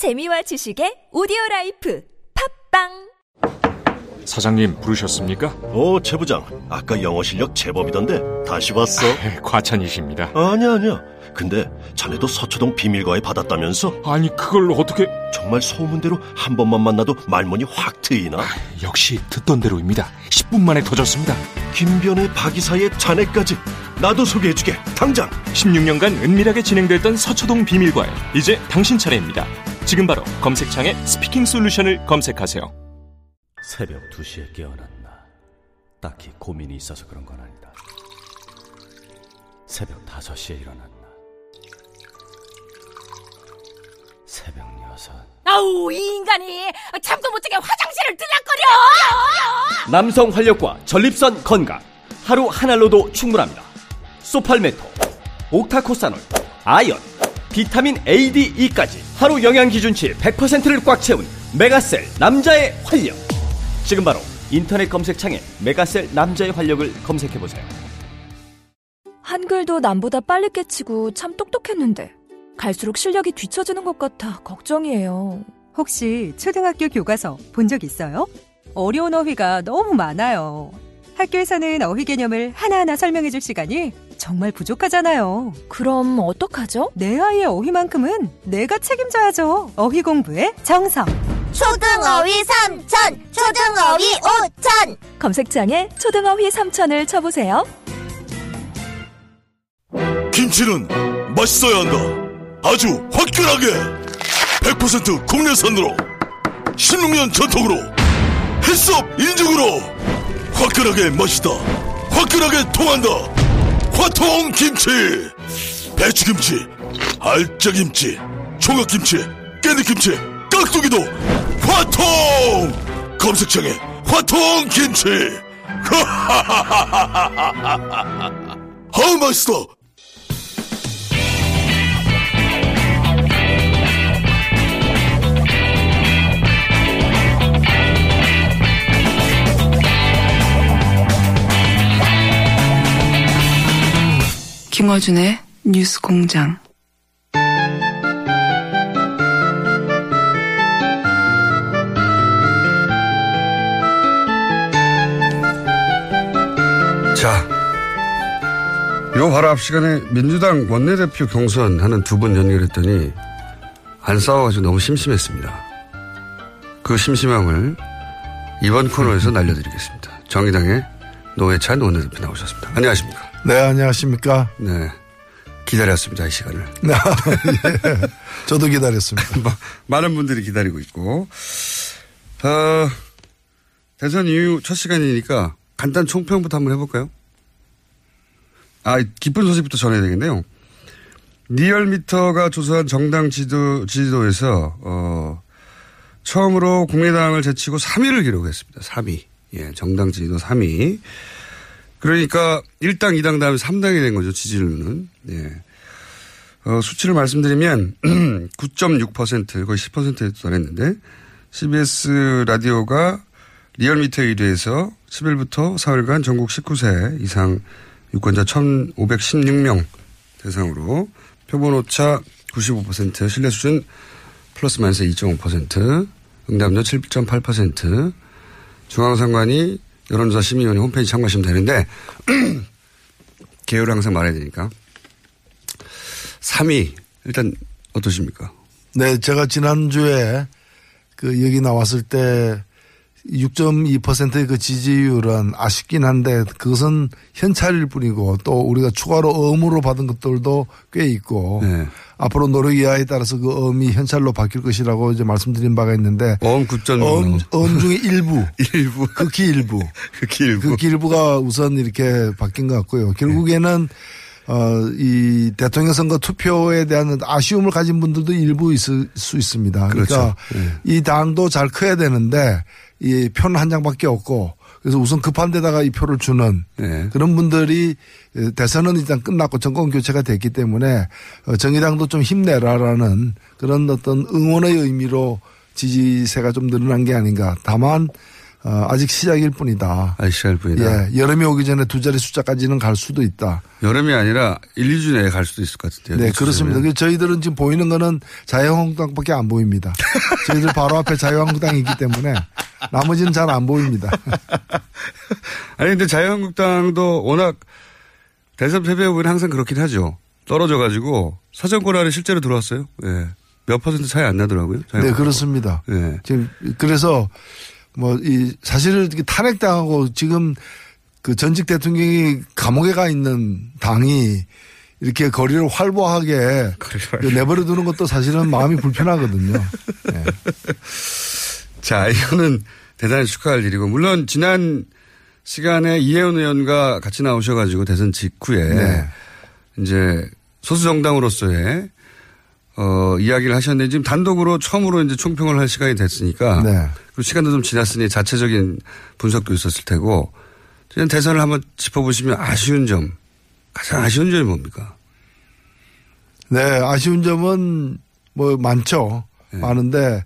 재미와 지식의 오디오 라이프 팟빵 사장님 부르셨습니까? 오, 최 부장. 아까 영어 실력 제법이던데 다시 왔어? 과찬이십니다. 아니야, 아니야. 근데 자네도 서초동 비밀과외 받았다면서? 아니 그걸 어떻게... 정말 소문대로 한 번만 만나도 말문이 확 트이나? 역시 듣던 대로입니다. 10분 만에 터졌습니다. 김변에 박이사에 자네까지 나도 소개해주게. 당장. 16년간 은밀하게 진행됐던 서초동 비밀과외 이제 당신 차례입니다. 지금 바로 검색창에 스피킹 솔루션을 검색하세요. 새벽 2시에 깨어났나. 딱히 고민이 있어서 그런 건 아니다. 새벽 5시에 일어났나. 새벽 6. 아우 이 인간이 잠도 못 자게 화장실을 들락거려 남성 활력과 전립선 건강 하루 한 알로도 충분합니다 소팔메토 옥타코사놀 아연 비타민 A, D, E까지 하루 영양 기준치 100%를 꽉 채운 메가셀 남자의 활력 지금 바로 인터넷 검색창에 메가셀 남자의 활력을 검색해 보세요 한글도 남보다 빨리 깨치고 참 똑똑했는데 갈수록 실력이 뒤처지는 것 같아 걱정이에요. 혹시 초등학교 교과서 본 적 있어요? 어려운 어휘가 너무 많아요. 학교에서는 어휘 개념을 하나하나 설명해 줄 시간이 정말 부족하잖아요. 그럼 어떡하죠? 내 아이의 어휘만큼은 내가 책임져야죠. 어휘 공부의 정성. 초등어휘 3천, 초등어휘 5천. 검색창에 초등어휘 3천을 쳐보세요. 김치는 맛있어야 한다. 아주 화끈하게 100% 국내산으로 16년 전통으로 햇섭 인증으로 화끈하게 맛있다 화끈하게 통한다 화통 김치 배추김치 알짜김치 총각김치 깨잎김치 깍두기도 화통! 검색창에 화통 김치. 아우 맛있어 김어준의 뉴스 공장. 자, 요 바로 앞 시간에 민주당 원내대표 경선하는 두 분 연결했더니 안 싸워가지고 너무 심심했습니다. 그 심심함을 이번 코너에서 날려드리겠습니다. 정의당의 노회찬 원내대표 나오셨습니다. 안녕하십니까. 네, 안녕하십니까. 네. 기다렸습니다, 이 시간을. 네, 예. 저도 기다렸습니다. 많은 분들이 기다리고 있고, 어, 대선 이후 첫 시간이니까 간단 총평부터 한번 해볼까요? 아, 기쁜 소식부터 전해야 되겠네요. 리얼미터가 조사한 정당 지도, 지지도에서, 어, 처음으로 국민당을 제치고 3위를 기록했습니다. 3위. 예, 정당 지지도 3위. 그러니까 1당, 2당 다음에 3당이 된 거죠. 지지율은. 예. 어, 수치를 말씀드리면 9.6% 거의 10%에 도달했는데 CBS 라디오가 리얼미터 1위에서 10일부터 사흘간 전국 19세 이상 유권자 1,516명 대상으로 표본 오차 95% 신뢰 수준 플러스 마이너스 2.5% 응답률 7.8% 중앙선관위 여론조사 심의위원회 홈페이지 참고하시면 되는데 개요를 항상 말해야 되니까 3위 일단 어떠십니까? 네, 제가 지난주에 그 여기 나왔을 때 6.2%의 그 지지율은 아쉽긴 한데 그것은 현찰일 뿐이고 또 우리가 추가로 음으로 받은 것들도 꽤 있고 네. 앞으로 노력 이하에 따라서 그 음이 현찰로 바뀔 것이라고 이제 말씀드린 바가 있는데 음 9.6. 음, 음 중에 일부 일부 극히 일부 극히 일부 극히 일부가 우선 이렇게 바뀐 것 같고요. 결국에는 어, 이 대통령 선거 투표에 대한 아쉬움을 가진 분들도 일부 있을 수 있습니다. 그러니까 그렇죠. 이 당도 잘 커야 되는데 이 표는 한 장밖에 없고 그래서 우선 급한 데다가 이 표를 주는 네. 그런 분들이 대선은 일단 끝났고 정권 교체가 됐기 때문에 어, 정의당도 좀 힘내라라는 그런 어떤 응원의 의미로 지지세가 좀 늘어난 게 아닌가. 다만 어, 아직 시작일 뿐이다. 아직 시작일 뿐이다. 예, 여름이 오기 전에 두 자리 숫자까지는 갈 수도 있다. 여름이 아니라 1, 2주 내에 갈 수도 있을 것 같은데요. 네, 그렇습니다. 그 저희들은 지금 보이는 거는 자유한국당밖에 안 보입니다. 저희들 바로 앞에 자유한국당이 있기 때문에 나머지는 잘 안 보입니다. 아니 근데 자유한국당도 워낙 대선 패배 후에는 항상 그렇긴 하죠. 떨어져 가지고 사정권 안에 실제로 들어왔어요. 예. 몇 퍼센트 차이 안 나더라고요. 네. 그렇습니다. 예. 지금 그래서 뭐 이 사실을 탄핵당하고 지금 그 전직 대통령이 감옥에 가 있는 당이 이렇게 거리를 활보하게 내버려 두는 것도 사실은 마음이 불편하거든요. 예. 자, 이거는 대단히 축하할 일이고 물론 지난 시간에 이혜원 의원과 같이 나오셔가지고 대선 직후에 네. 이제 소수 정당으로서의 어, 이야기를 하셨는데 지금 단독으로 처음으로 이제 총평을 할 시간이 됐으니까 네. 그리고 시간도 좀 지났으니 자체적인 분석도 있었을 테고 지난 대선을 한번 짚어보시면 아쉬운 점 가장 아쉬운 점이 뭡니까? 네, 아쉬운 점은 뭐 많죠. 많은데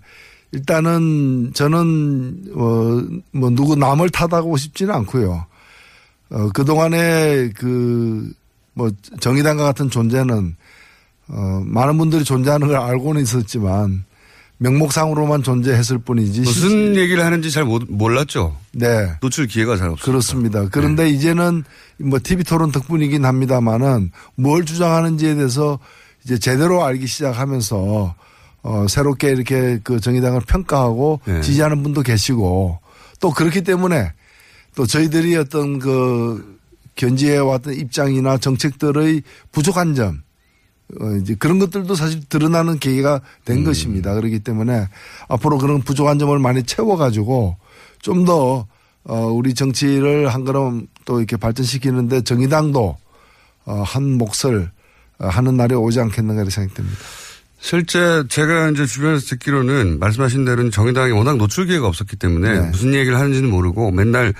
일단은 저는 어, 뭐 누구 남을 탓하고 싶지는 않고요. 어, 그동안에 그 뭐 정의당과 같은 존재는 어, 많은 분들이 존재하는 걸 알고는 있었지만 명목상으로만 존재했을 뿐이지. 무슨 얘기를 하는지 잘 못- 몰랐죠. 네. 노출 기회가 잘 없어요. 그렇습니다. 그런데 이제는 뭐 TV 토론 덕분이긴 합니다만은 뭘 주장하는지에 대해서 이제 제대로 알기 시작하면서 어 새롭게 이렇게 그 정의당을 평가하고 네. 지지하는 분도 계시고 또 그렇기 때문에 또 저희들이 어떤 그 견지해 왔던 입장이나 정책들의 부족한 점 어, 이제 그런 것들도 사실 드러나는 계기가 된 것입니다. 그렇기 때문에 앞으로 그런 부족한 점을 많이 채워가지고 좀 더 어, 우리 정치를 한 걸음 또 이렇게 발전시키는데 정의당도 어, 한 몫을 어, 하는 날이 오지 않겠는가 이렇게 생각됩니다. 실제 제가 이제 주변에서 듣기로는 말씀하신 대로 정의당이 워낙 노출 기회가 없었기 때문에 네. 무슨 얘기를 하는지는 모르고 맨날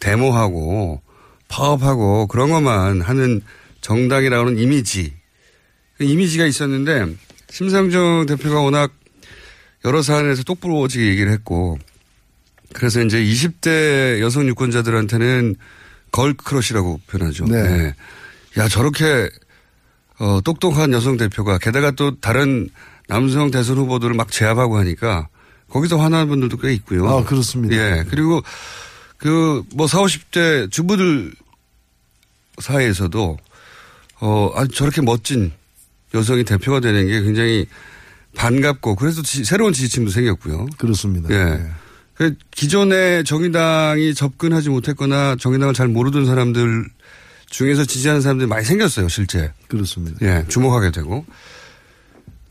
데모하고 파업하고 그런 것만 하는 정당이라는 이미지. 그 이미지가 있었는데 심상정 대표가 워낙 여러 사안에서 똑부러지게 얘기를 했고 그래서 이제 20대 여성 유권자들한테는 걸크러시라고 표현하죠. 네. 야, 저렇게 어, 똑똑한 여성 대표가 게다가 또 다른 남성 대선 후보들을 막 제압하고 하니까 거기서 화나는 분들도 꽤 있고요. 아, 그렇습니다. 예. 그리고 그 뭐 40, 50대 주부들 사이에서도 어, 아, 저렇게 멋진 여성이 대표가 되는 게 굉장히 반갑고 그래서 지- 새로운 지지층도 생겼고요. 그렇습니다. 예. 그 기존에 정의당이 접근하지 못했거나 정의당을 잘 모르던 사람들 중에서 지지하는 사람들이 많이 생겼어요, 실제. 그렇습니다. 예, 주목하게 되고.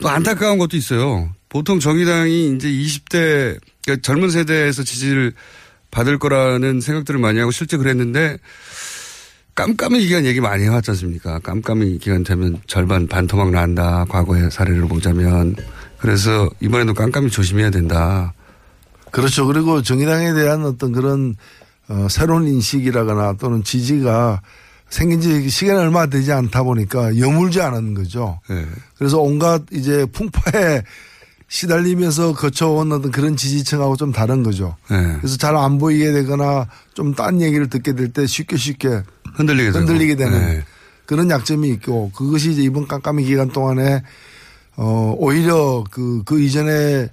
또 안타까운 것도 있어요. 보통 정의당이 이제 20대, 그러니까 젊은 세대에서 지지를 받을 거라는 생각들을 많이 하고 실제 그랬는데 깜깜이 기간 얘기 많이 해왔지 않습니까? 깜깜이 기간 되면 절반 반토막 난다. 과거의 사례를 보자면. 그래서 이번에도 깜깜이 조심해야 된다. 그렇죠. 그리고 정의당에 대한 어떤 그런 어, 새로운 인식이라거나 또는 지지가 생긴 지 시간이 얼마 되지 않다 보니까 여물지 않은 거죠. 예. 그래서 온갖 이제 풍파에 시달리면서 거쳐온 어떤 그런 지지층하고 좀 다른 거죠. 예. 그래서 잘 안 보이게 되거나 좀 딴 얘기를 듣게 될 때 쉽게 쉽게 흔들리게. 흔들리게 되는 네. 그런 약점이 있고 그것이 이제 이번 깜깜이 기간 동안에 어 오히려 그, 그 이전에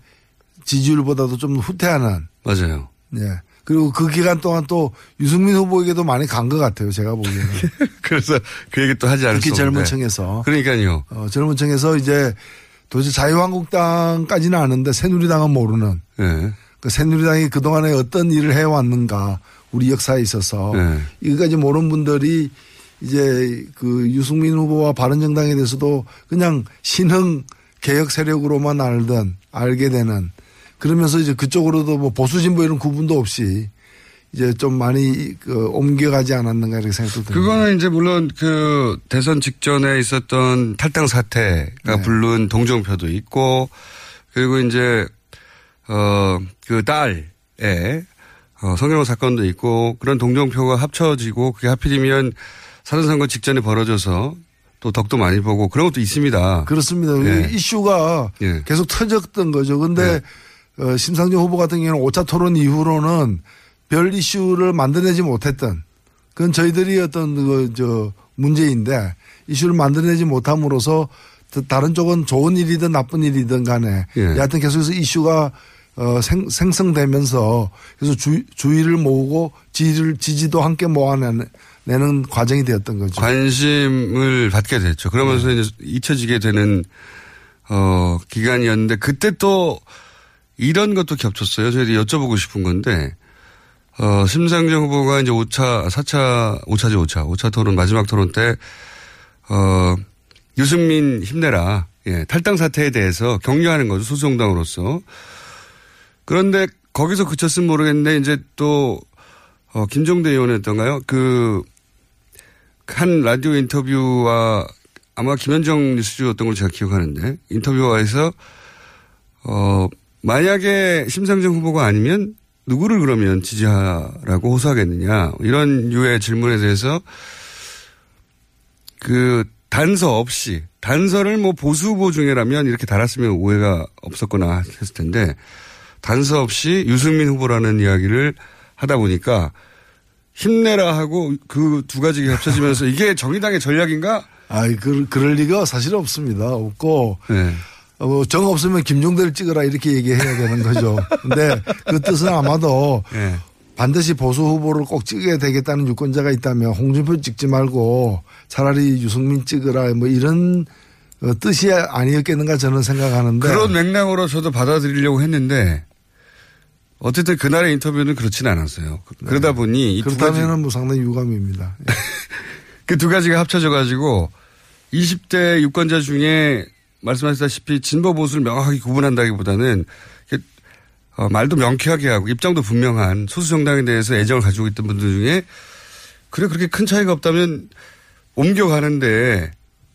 지지율보다도 좀 후퇴하는 맞아요. 예. 그리고 그 기간 동안 또 유승민 후보에게도 많이 간 것 같아요. 제가 보기에는. 그래서 그 얘기 또 하지 않을 수 특히 없는데. 젊은 층에서. 그러니까요. 어, 젊은 층에서 이제 도대체 자유한국당까지는 아는데 새누리당은 모르는 예. 그 새누리당이 그동안에 어떤 일을 해왔는가 우리 역사에 있어서 네. 이거까지 모르는 분들이 이제 그 유승민 후보와 바른정당에 대해서도 그냥 신흥 개혁 세력으로만 알던 알게 되는 그러면서 이제 그쪽으로도 뭐 보수 진보 이런 구분도 없이 이제 좀 많이 그 옮겨가지 않았는가 이렇게 생각도 듭니다. 그거는 이제 물론 그 대선 직전에 있었던 탈당 사태가 네. 부른 동정표도 있고 그리고 이제 어그 딸의 어, 성희롱 사건도 있고 그런 동정표가 합쳐지고 그게 하필이면 사전선거 직전에 벌어져서 또 덕도 많이 보고 그런 것도 있습니다. 그렇습니다. 예. 이슈가 예. 계속 터졌던 거죠. 근데 어, 심상정 후보 같은 경우는 5차 토론 이후로는 별 이슈를 만들어내지 못했던 그건 저희들이 어떤 그 저 문제인데 이슈를 만들어내지 못함으로써 다른 쪽은 좋은 일이든 나쁜 일이든 간에 예. 여하튼 계속해서 이슈가 어, 생, 생성되면서 그래서 주, 주의를 모으고 지지를 지지도 함께 모아내는 내는 과정이 되었던 거죠. 관심을 받게 됐죠. 그러면서 네. 이제 잊혀지게 되는 어 기간이었는데 그때 또 이런 것도 겹쳤어요. 저희들이 여쭤보고 싶은 건데 어 심상정 후보가 이제 5차 4차 5차죠 5차. 5차 토론 마지막 토론 때 어 유승민 힘내라. 예 탈당 사태에 대해서 격려하는 거죠 소수정당으로서. 그런데 거기서 그쳤으면 모르겠는데 이제 또 어, 김종대 의원이었던가요? 그, 한 라디오 인터뷰와 아마 김현정 뉴스주였던 걸 제가 기억하는데 인터뷰와에서 어, 만약에 심상정 후보가 아니면 누구를 그러면 지지하라고 호소하겠느냐 이런 유의 질문에 대해서 그 단서 없이 단서를 뭐 보수 후보 중에라면 이렇게 달았으면 오해가 없었거나 했을 텐데 단서 없이 유승민 후보라는 이야기를 하다 보니까 힘내라 하고 그 두 가지가 합쳐지면서 이게 정의당의 전략인가? 아이, 그, 그럴 리가 사실 없습니다. 없고. 네. 어, 뭐정 없으면 김종대를 찍어라 이렇게 얘기해야 되는 거죠. 근데 그 뜻은 아마도 네. 반드시 보수 후보를 꼭 찍어야 되겠다는 유권자가 있다면 홍준표 찍지 말고 차라리 유승민 찍어라 뭐 이런 어, 뜻이 아니었겠는가 저는 생각하는데 그런 맥락으로 저도 받아들이려고 했는데 어쨌든 그날의 인터뷰는 그렇지는 않았어요. 그러다 보니 그렇다면은 뭐 상당히 유감입니다. 그 두 가지가 합쳐져 가지고 20대 유권자 중에 말씀하셨다시피 진보 보수를 명확하게 구분한다기보다는 어, 말도 명쾌하게 하고 입장도 분명한 소수 정당에 대해서 애정을 가지고 있던 분들 중에 그래 그렇게 큰 차이가 없다면 옮겨가는데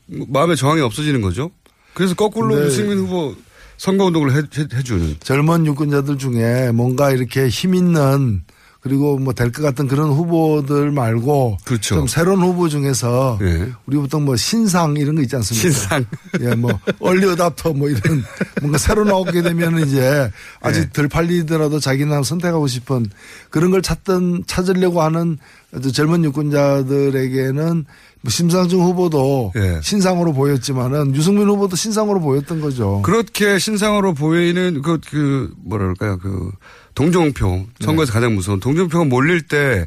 뭐 마음에 저항이 없어지는 거죠. 그래서 거꾸로 네. 유승민 후보 선거운동을 해, 해- 해주는 젊은 유권자들 중에 뭔가 이렇게 힘 있는 그리고 뭐 될 것 같은 그런 후보들 말고 그렇죠. 좀 새로운 후보 중에서 예. 우리 보통 뭐 신상 이런 거 있지 않습니까? 신상. 예, 뭐 얼리 어답터 뭐 이런 뭔가 새로 나오게 되면 이제 아직 예. 덜 팔리더라도 자기는 선택하고 싶은 그런 걸 찾던 찾으려고 하는 아주 젊은 유권자들에게는 뭐 심상정 후보도 예. 신상으로 보였지만은 유승민 후보도 신상으로 보였던 거죠. 그렇게 신상으로 보이는 그, 그, 뭐랄까요, 그, 동정표, 선거에서 가장 무서운 동정표가 몰릴 때,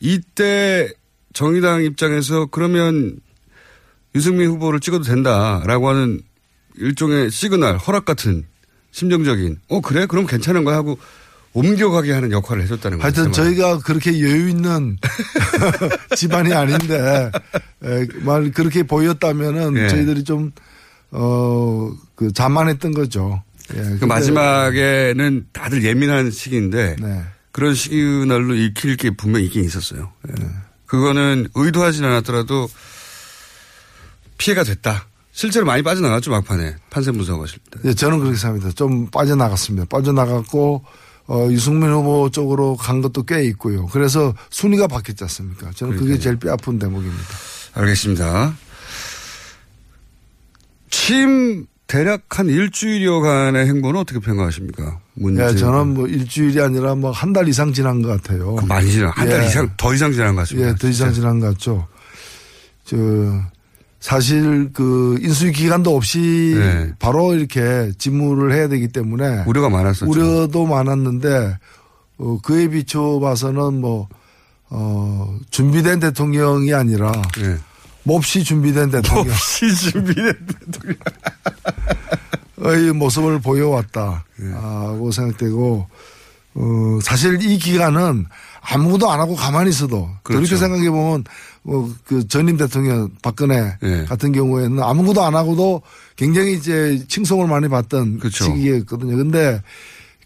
이때 정의당 입장에서 그러면 유승민 후보를 찍어도 된다라고 하는 일종의 시그널, 허락 같은 심정적인, 어, 그래? 그럼 괜찮은 거야? 하고 옮겨가게 하는 역할을 해줬다는 거죠. 하여튼 저희가 그렇게 여유 있는 집안이 아닌데 에, 말 그렇게 보였다면은 예. 저희들이 좀 어, 그 자만했던 거죠. 예, 그 마지막에는 다들 예민한 시기인데 네. 그런 시그널로 읽힐 게 분명히 있긴 있었어요. 예. 네. 그거는 의도하진 않았더라도 피해가 됐다. 실제로 많이 빠져나갔죠 막판에 판세 분석하실 때. 예, 저는 그렇게 생각합니다. 좀 빠져나갔습니다. 빠져나갔고 어, 유승민 후보 쪽으로 간 것도 꽤 있고요. 그래서 순위가 바뀌었지 않습니까? 저는 그게 그러니까요. 제일 뼈아픈 대목입니다. 알겠습니다. 취임 대략 한 일주일여간의 행보는 어떻게 평가하십니까? 문제. 예, 저는 뭐 일주일이 아니라 뭐 한 달 이상 지난 것 같아요. 그 많이 지난 한달 예. 이상 더 이상 지난 것 같습니다. 예, 더 이상 진짜. 지난 것 같죠. 저, 사실 그 인수위 기간도 없이 네. 바로 이렇게 직무를 해야 되기 때문에 우려가 많았었죠. 우려도 많았는데 어, 그에 비춰 봐서는 뭐, 어, 준비된 대통령이 아니라 예. 몹시 준비된 대통령. 몹시 준비된 의 모습을 보여왔다. 예. 하고 생각되고, 어, 사실 이 기간은 아무것도 안 하고 가만히 있어도 그렇죠. 그렇게 생각해 보면 뭐그 전임 대통령 박근혜 예. 같은 경우에는 아무것도 안 하고도 굉장히 이제 칭송을 많이 받던 그렇죠. 시기였거든요. 근데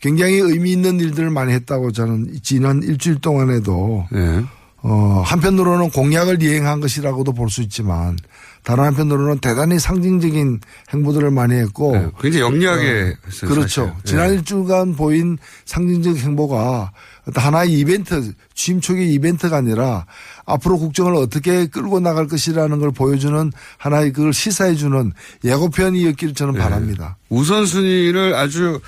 굉장히 의미 있는 일들을 많이 했다고 저는 지난 일주일 동안에도 예. 어, 한편으로는 공약을 이행한 것이라고도 볼 수 있지만 다른 한편으로는 대단히 상징적인 행보들을 많이 했고 예. 굉장히 영리하게 어. 그렇죠. 사실. 지난 예. 일주간 보인 상징적 행보가 하나의 이벤트, 취임 초기 이벤트가 아니라 앞으로 국정을 어떻게 끌고 나갈 것이라는 걸 보여주는 하나의 그걸 시사해주는 예고편이었기를 저는 예. 바랍니다. 우선순위를 아주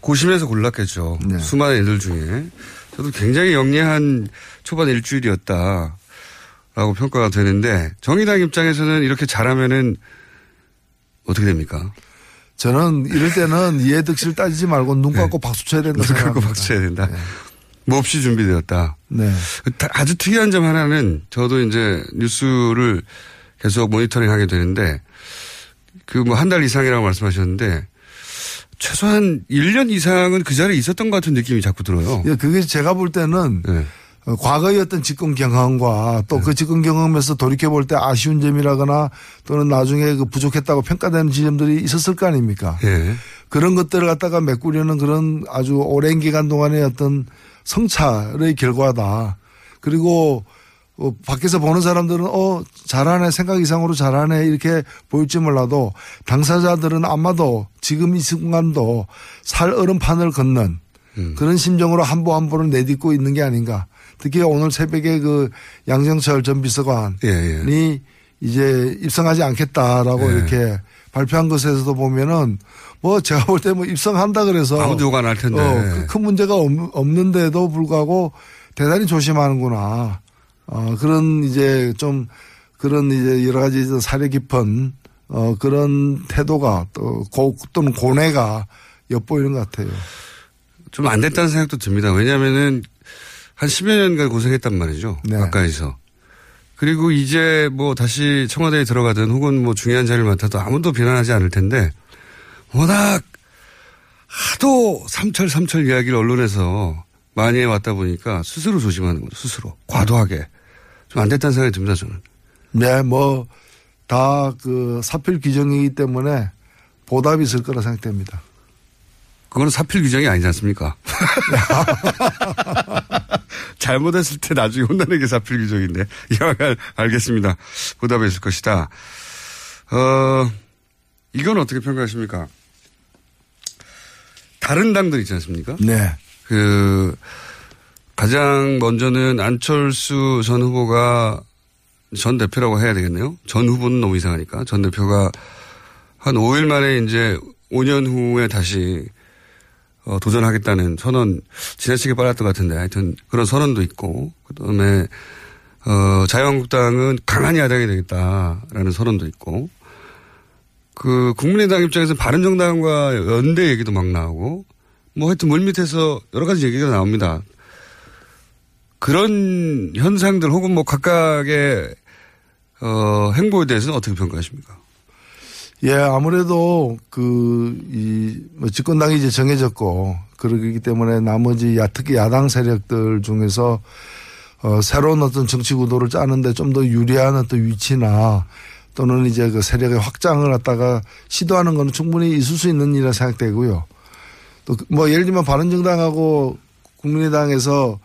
고심해서 골랐겠죠. 네. 수많은 일들 중에. 저도 굉장히 영리한 초반 일주일이었다라고 평가가 되는데 정의당 입장에서는 이렇게 잘하면은 어떻게 됩니까? 저는 이럴 때는 이해득실 따지지 말고 눈 감고 박수 쳐야 된다. 눈 감고 박수 쳐야 된다. 몹시 준비되었다. 네. 아주 특이한 점 하나는 저도 이제 뉴스를 계속 모니터링 하게 되는데 그 뭐 한 달 이상이라고 말씀하셨는데 최소한 1년 이상은 그 자리에 있었던 것 같은 느낌이 자꾸 들어요. 예, 그게 제가 볼 때는 네. 어, 과거의 어떤 집권 경험과 또그 집권 경험에서 돌이켜 볼 때 아쉬운 점이라거나 또는 나중에 그 부족했다고 평가되는 지점들이 있었을 거 아닙니까? 예. 그런 것들을 갖다가 메꾸려는 그런 아주 오랜 기간 동안의 어떤 성찰의 결과다. 그리고 어, 밖에서 보는 사람들은 어 잘하네 생각 이상으로 잘하네 이렇게 보일지 몰라도 당사자들은 아마도 지금 이 순간도 살 얼음판을 걷는 그런 심정으로 한 보 한 보를 내딛고 있는 게 아닌가. 특히 오늘 새벽에 그 양정철 전 비서관이 예, 이제 입성하지 않겠다라고 예. 이렇게 발표한 것에서도 보면은 뭐 제가 볼 때 뭐 입성한다 그래서 아무도 욕 안 할 텐데. 어, 그- 큰 문제가 없- 없는데도 불구하고 대단히 조심하는구나. 어, 그런 이제 좀 그런 이제 여러 가지 사려 깊은 어, 그런 태도가 또 고, 또는 고뇌가 엿보이는 것 같아요. 좀 안 됐다는 생각도 듭니다. 왜냐하면은 한 10여 년간 고생했단 말이죠. 네. 가까이서. 그리고 이제 뭐 다시 청와대에 들어가든 혹은 뭐 중요한 자리를 맡아도 아무도 비난하지 않을 텐데 워낙 하도 삼철 삼철 이야기를 언론에서 많이 해왔다 보니까 스스로 조심하는 거죠. 스스로. 과도하게. 좀 안 됐다는 생각이 듭니다. 저는. 네, 뭐 다 그 사필 규정이기 때문에 보답이 있을 거라 생각됩니다. 그거는 사필 규정이 아니지 않습니까? 잘못했을 때 나중에 혼나는 게 사필 규정인데. 이왕 알겠습니다. 보답해 줄 것이다. 어, 이건 어떻게 평가하십니까? 다른 당들 있지 않습니까? 네. 그, 가장 먼저는 안철수 전 후보가 전 대표라고 해야 되겠네요. 전 후보는 너무 이상하니까. 전 대표가 한 5일 만에 이제 5년 후에 다시 어, 도전하겠다는 선언 지나치게 빨랐던 것 같은데 하여튼 그런 선언도 있고 그다음에 어, 자유한국당은 강한 야당이 되겠다라는 선언도 있고 그 국민의당 입장에서 바른정당과 연대 얘기도 막 나오고 뭐 하여튼 물밑에서 여러 가지 얘기가 나옵니다. 그런 현상들 혹은 뭐 각각의 어, 행보에 대해서는 어떻게 평가하십니까? 예, 아무래도 그, 이, 뭐 집권당이 이제 정해졌고, 그러기 때문에 나머지 야, 특히 야당 세력들 중에서 어, 새로운 어떤 정치 구도를 짜는데 좀 더 유리한 어떤 위치나 또는 이제 그 세력의 확장을 갖다가 시도하는 거는 충분히 있을 수 있는 일이라 생각되고요. 또 뭐 예를 들면 바른정당하고 국민의당에서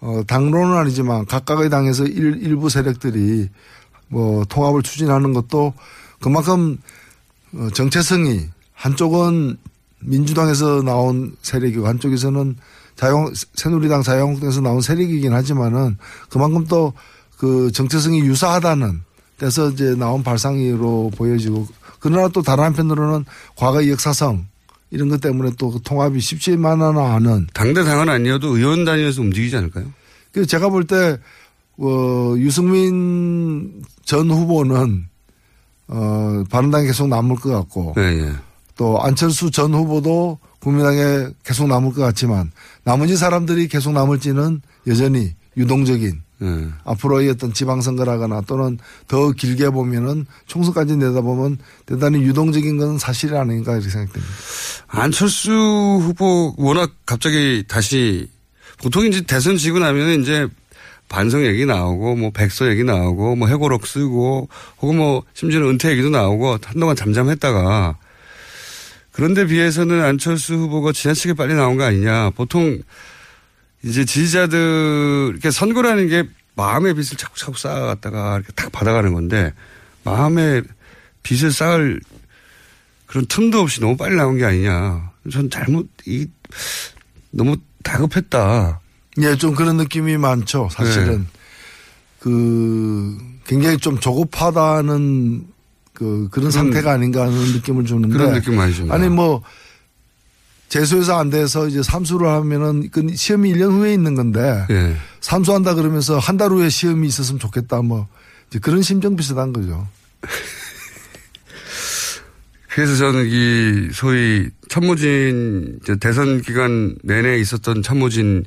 어, 당론은 아니지만 각각의 당에서 일, 일부 세력들이 뭐 통합을 추진하는 것도 그만큼 어, 정체성이 한쪽은 민주당에서 나온 세력이고 한쪽에서는 자유 새누리당 자유한국당에서 나온 세력이긴 하지만은 그만큼 또 그 정체성이 유사하다는 데서 이제 나온 발상으로 보여지고 그러나 또 다른 한편으로는 과거 역사성 이런 것 때문에 또그 통합이 쉽지만은 않은 당대 당은 아니어도 의원 단위에서 움직이지 않을까요? 그 제가 볼 때, 어, 유승민 전 후보는, 어, 바른당에 계속 남을 것 같고, 네, 또 안철수 전 후보도 국민당에 계속 남을 것 같지만, 나머지 사람들이 계속 남을지는 여전히 유동적인, 네. 앞으로의 어떤 지방선거라거나 또는 더 길게 보면은 총선까지 내다보면 대단히 유동적인 건 사실이 아닌가 이렇게 생각됩니다. 안철수 후보 워낙 갑자기 다시 보통 이제 대선 지고 나면 이제 반성 얘기 나오고 뭐 백서 얘기 나오고 뭐 해고록 쓰고 혹은 뭐 심지어는 은퇴 얘기도 나오고 한동안 잠잠했다가 그런데 비해서는 안철수 후보가 지나치게 빨리 나온 거 아니냐. 보통 이제 지지자들 이렇게 선거라는 게 마음의 빚을 자꾸 쌓아갔다가 이렇게 탁 받아가는 건데 마음의 빚을 쌓을 그런 틈도 없이 너무 빨리 나온 게 아니냐. 전 잘못 이 너무 다급했다. 예, 좀 그런 느낌이 많죠. 사실은 네. 그 굉장히 좀 조급하다는 그 그런 상태가 아닌가 하는 느낌을 주는데 그런 느낌 많이 줍니다. 아니 뭐 재수해서 안 돼서 이제 삼수를 하면은 그 시험이 1년 후에 있는 건데 예. 삼수한다 그러면서 한 달 후에 시험이 있었으면 좋겠다 뭐 이제 그런 심정 비슷한 거죠. 그래서 저는 이 소위 참모진 대선 기간 내내 있었던 참모진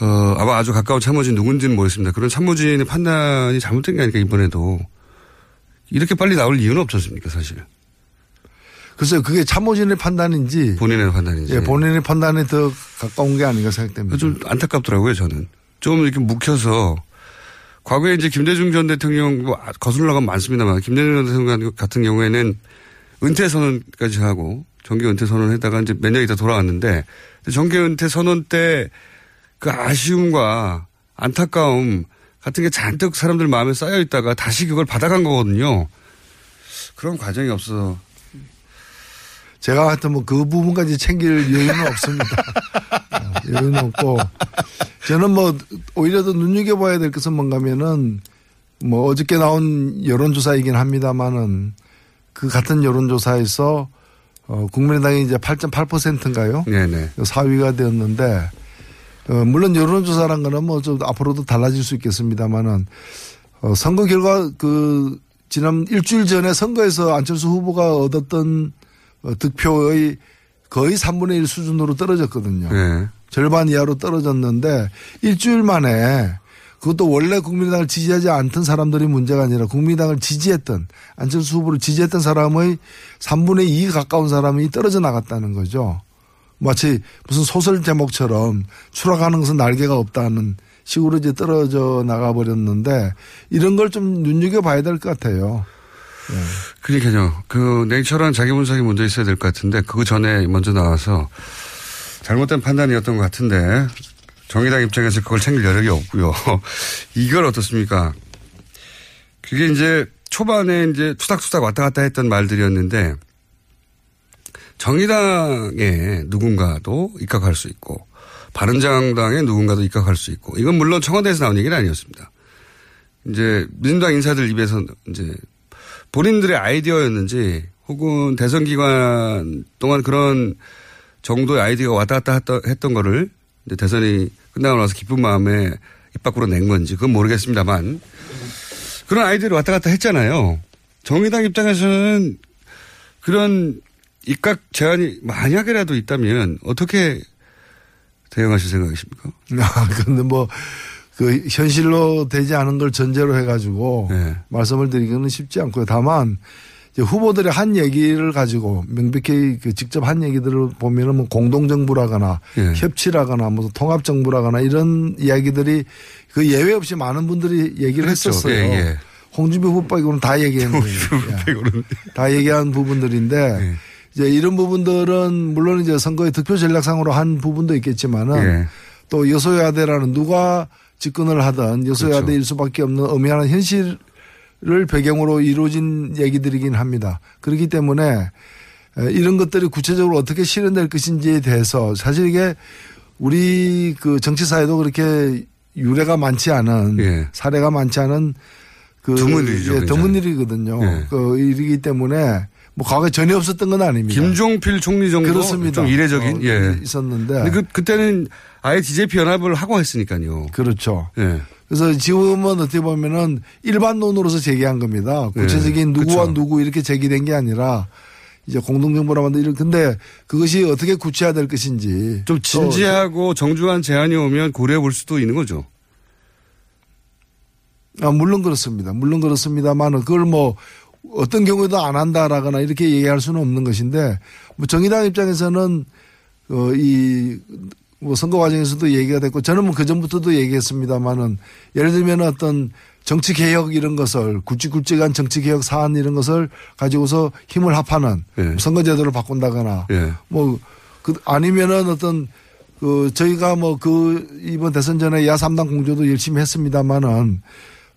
어 아마 아주 가까운 참모진 누군지는 모르겠습니다. 그런 참모진의 판단이 잘못된 게 아닐까 이번에도 이렇게 빨리 나올 이유는 없지 않습니까 사실. 글쎄요 그게 참모진의 판단인지 본인의 판단인지. 예, 본인의 판단에 더 가까운 게 아닌가 생각됩니다. 좀 안타깝더라고요 저는. 좀 이렇게 묵혀서 과거에 이제 김대중 전 대통령 뭐 거슬러 나가면 많습니다만 김대중 전 대통령 같은 경우에는 은퇴 선언까지 하고 정계 은퇴 선언을 했다가 이제 몇 년 있다 돌아왔는데 정계 은퇴 선언 때 그 아쉬움과 안타까움 같은 게 잔뜩 사람들 마음에 쌓여 있다가 다시 그걸 받아간 거거든요. 그런 과정이 없어서 제가 하여튼 뭐 그 부분까지 챙길 여유는 없습니다. 어, 여유는 없고 저는 뭐 오히려 더 눈여겨봐야 될 것은 뭔가면은 뭐 어저께 나온 여론조사이긴 합니다만은 그 같은 여론조사에서 어 국민의당이 이제 8.8%인가요? 네네. 4위가 되었는데 어 물론 여론조사란 거는 뭐 좀 앞으로도 달라질 수 있겠습니다만은 어 선거 결과 그 지난 일주일 전에 선거에서 안철수 후보가 얻었던 어, 득표의 거의 3분의 1 수준으로 떨어졌거든요. 네. 절반 이하로 떨어졌는데 일주일 만에 그것도 원래 국민의당을 지지하지 않던 사람들이 문제가 아니라 국민의당을 지지했던 안철수 후보를 지지했던 사람의 3분의 2 가까운 사람이 떨어져 나갔다는 거죠. 마치 무슨 소설 제목처럼 추락하는 것은 날개가 없다는 식으로 이제 떨어져 나가 버렸는데 이런 걸 좀 눈여겨 봐야 될 것 같아요. 그러니까요. 그 냉철한 자기 분석이 먼저 있어야 될 것 같은데 그 전에 먼저 나와서 잘못된 판단이었던 것 같은데 정의당 입장에서 그걸 챙길 여력이 없고요. 이걸 어떻습니까? 그게 이제 초반에 이제 투닥투닥 왔다 갔다 했던 말들이었는데 정의당에 누군가도 입각할 수 있고 바른정당에 누군가도 입각할 수 있고 이건 물론 청와대에서 나온 얘기는 아니었습니다. 이제 민주당 인사들 입에서 이제 본인들의 아이디어였는지 혹은 대선 기간 동안 그런 정도의 아이디어가 왔다 갔다 했던, 거를 이제 대선이 끝나고 나서 기쁜 마음에 입 밖으로 낸 건지 그건 모르겠습니다만 그런 아이디어를 왔다 갔다 했잖아요. 정의당 입장에서는 그런 입각 제한이 만약이라도 있다면 어떻게 대응하실 생각이십니까? 아, 근데 뭐, 그, 현실로 되지 않은 걸 전제로 해가지고 네. 말씀을 드리기는 쉽지 않고요. 다만, 이제 후보들의 한 얘기를 가지고 명백히 그 직접 한 얘기들을 보면은 뭐 공동정부라거나 예. 협치라거나 무슨 통합정부라거나 이런 이야기들이 그 예외 없이 많은 분들이 얘기를 그렇죠. 했었어요. 예, 예. 홍준표 후보 빼고는 다 얘기했는데. 다 얘기한 부분들인데 예. 이제 이런 부분들은 물론 이제 선거의 득표 전략상으로 한 부분도 있겠지만은 예. 또 여소야대라는 누가 집권을 하든 여소야대일 그렇죠. 수밖에 없는 엄연한 현실을 배경으로 이루어진 얘기들이긴 합니다. 그렇기 때문에 에, 이런 것들이 구체적으로 어떻게 실현될 것인지에 대해서 사실 이게 우리 그 정치사에도 그렇게 유례가 많지 않은 예. 사례가 많지 않은 그 드문 일이죠, 예, 드문. 일이거든요. 예. 그 일이기 때문에 뭐 과거에 전혀 없었던 건 아닙니다. 김종필 총리 정도 그렇습니다. 좀 이례적인 어, 예. 있었는데 그 그때는 아예 DJP 연합을 하고 했으니까요. 그렇죠. 예. 그래서 지금은 어떻게 보면은 일반론으로서 제기한 겁니다. 구체적인 네, 누구와 그쵸. 누구 이렇게 제기된 게 아니라 이제 공동정부라 만든 이런 근데 그것이 어떻게 구체화될 것인지 좀 진지하고 정중한 제안이 오면 고려해 볼 수도 있는 거죠. 아, 물론 그렇습니다. 물론 그렇습니다만은 그걸 뭐 어떤 경우에도 안 한다라거나 이렇게 얘기할 수는 없는 것인데 뭐 정의당 입장에서는 어, 이, 뭐 선거 과정에서도 얘기가 됐고 저는 뭐 그전부터도 얘기했습니다만은 예를 들면 어떤 정치 개혁 이런 것을 굵직굵직한 정치 개혁 사안 이런 것을 가지고서 힘을 합하는 예. 선거제도를 바꾼다거나 예. 뭐, 그, 아니면은 어떤, 그, 저희가 뭐 그, 이번 대선 전에 야3당 공조도 열심히 했습니다만은,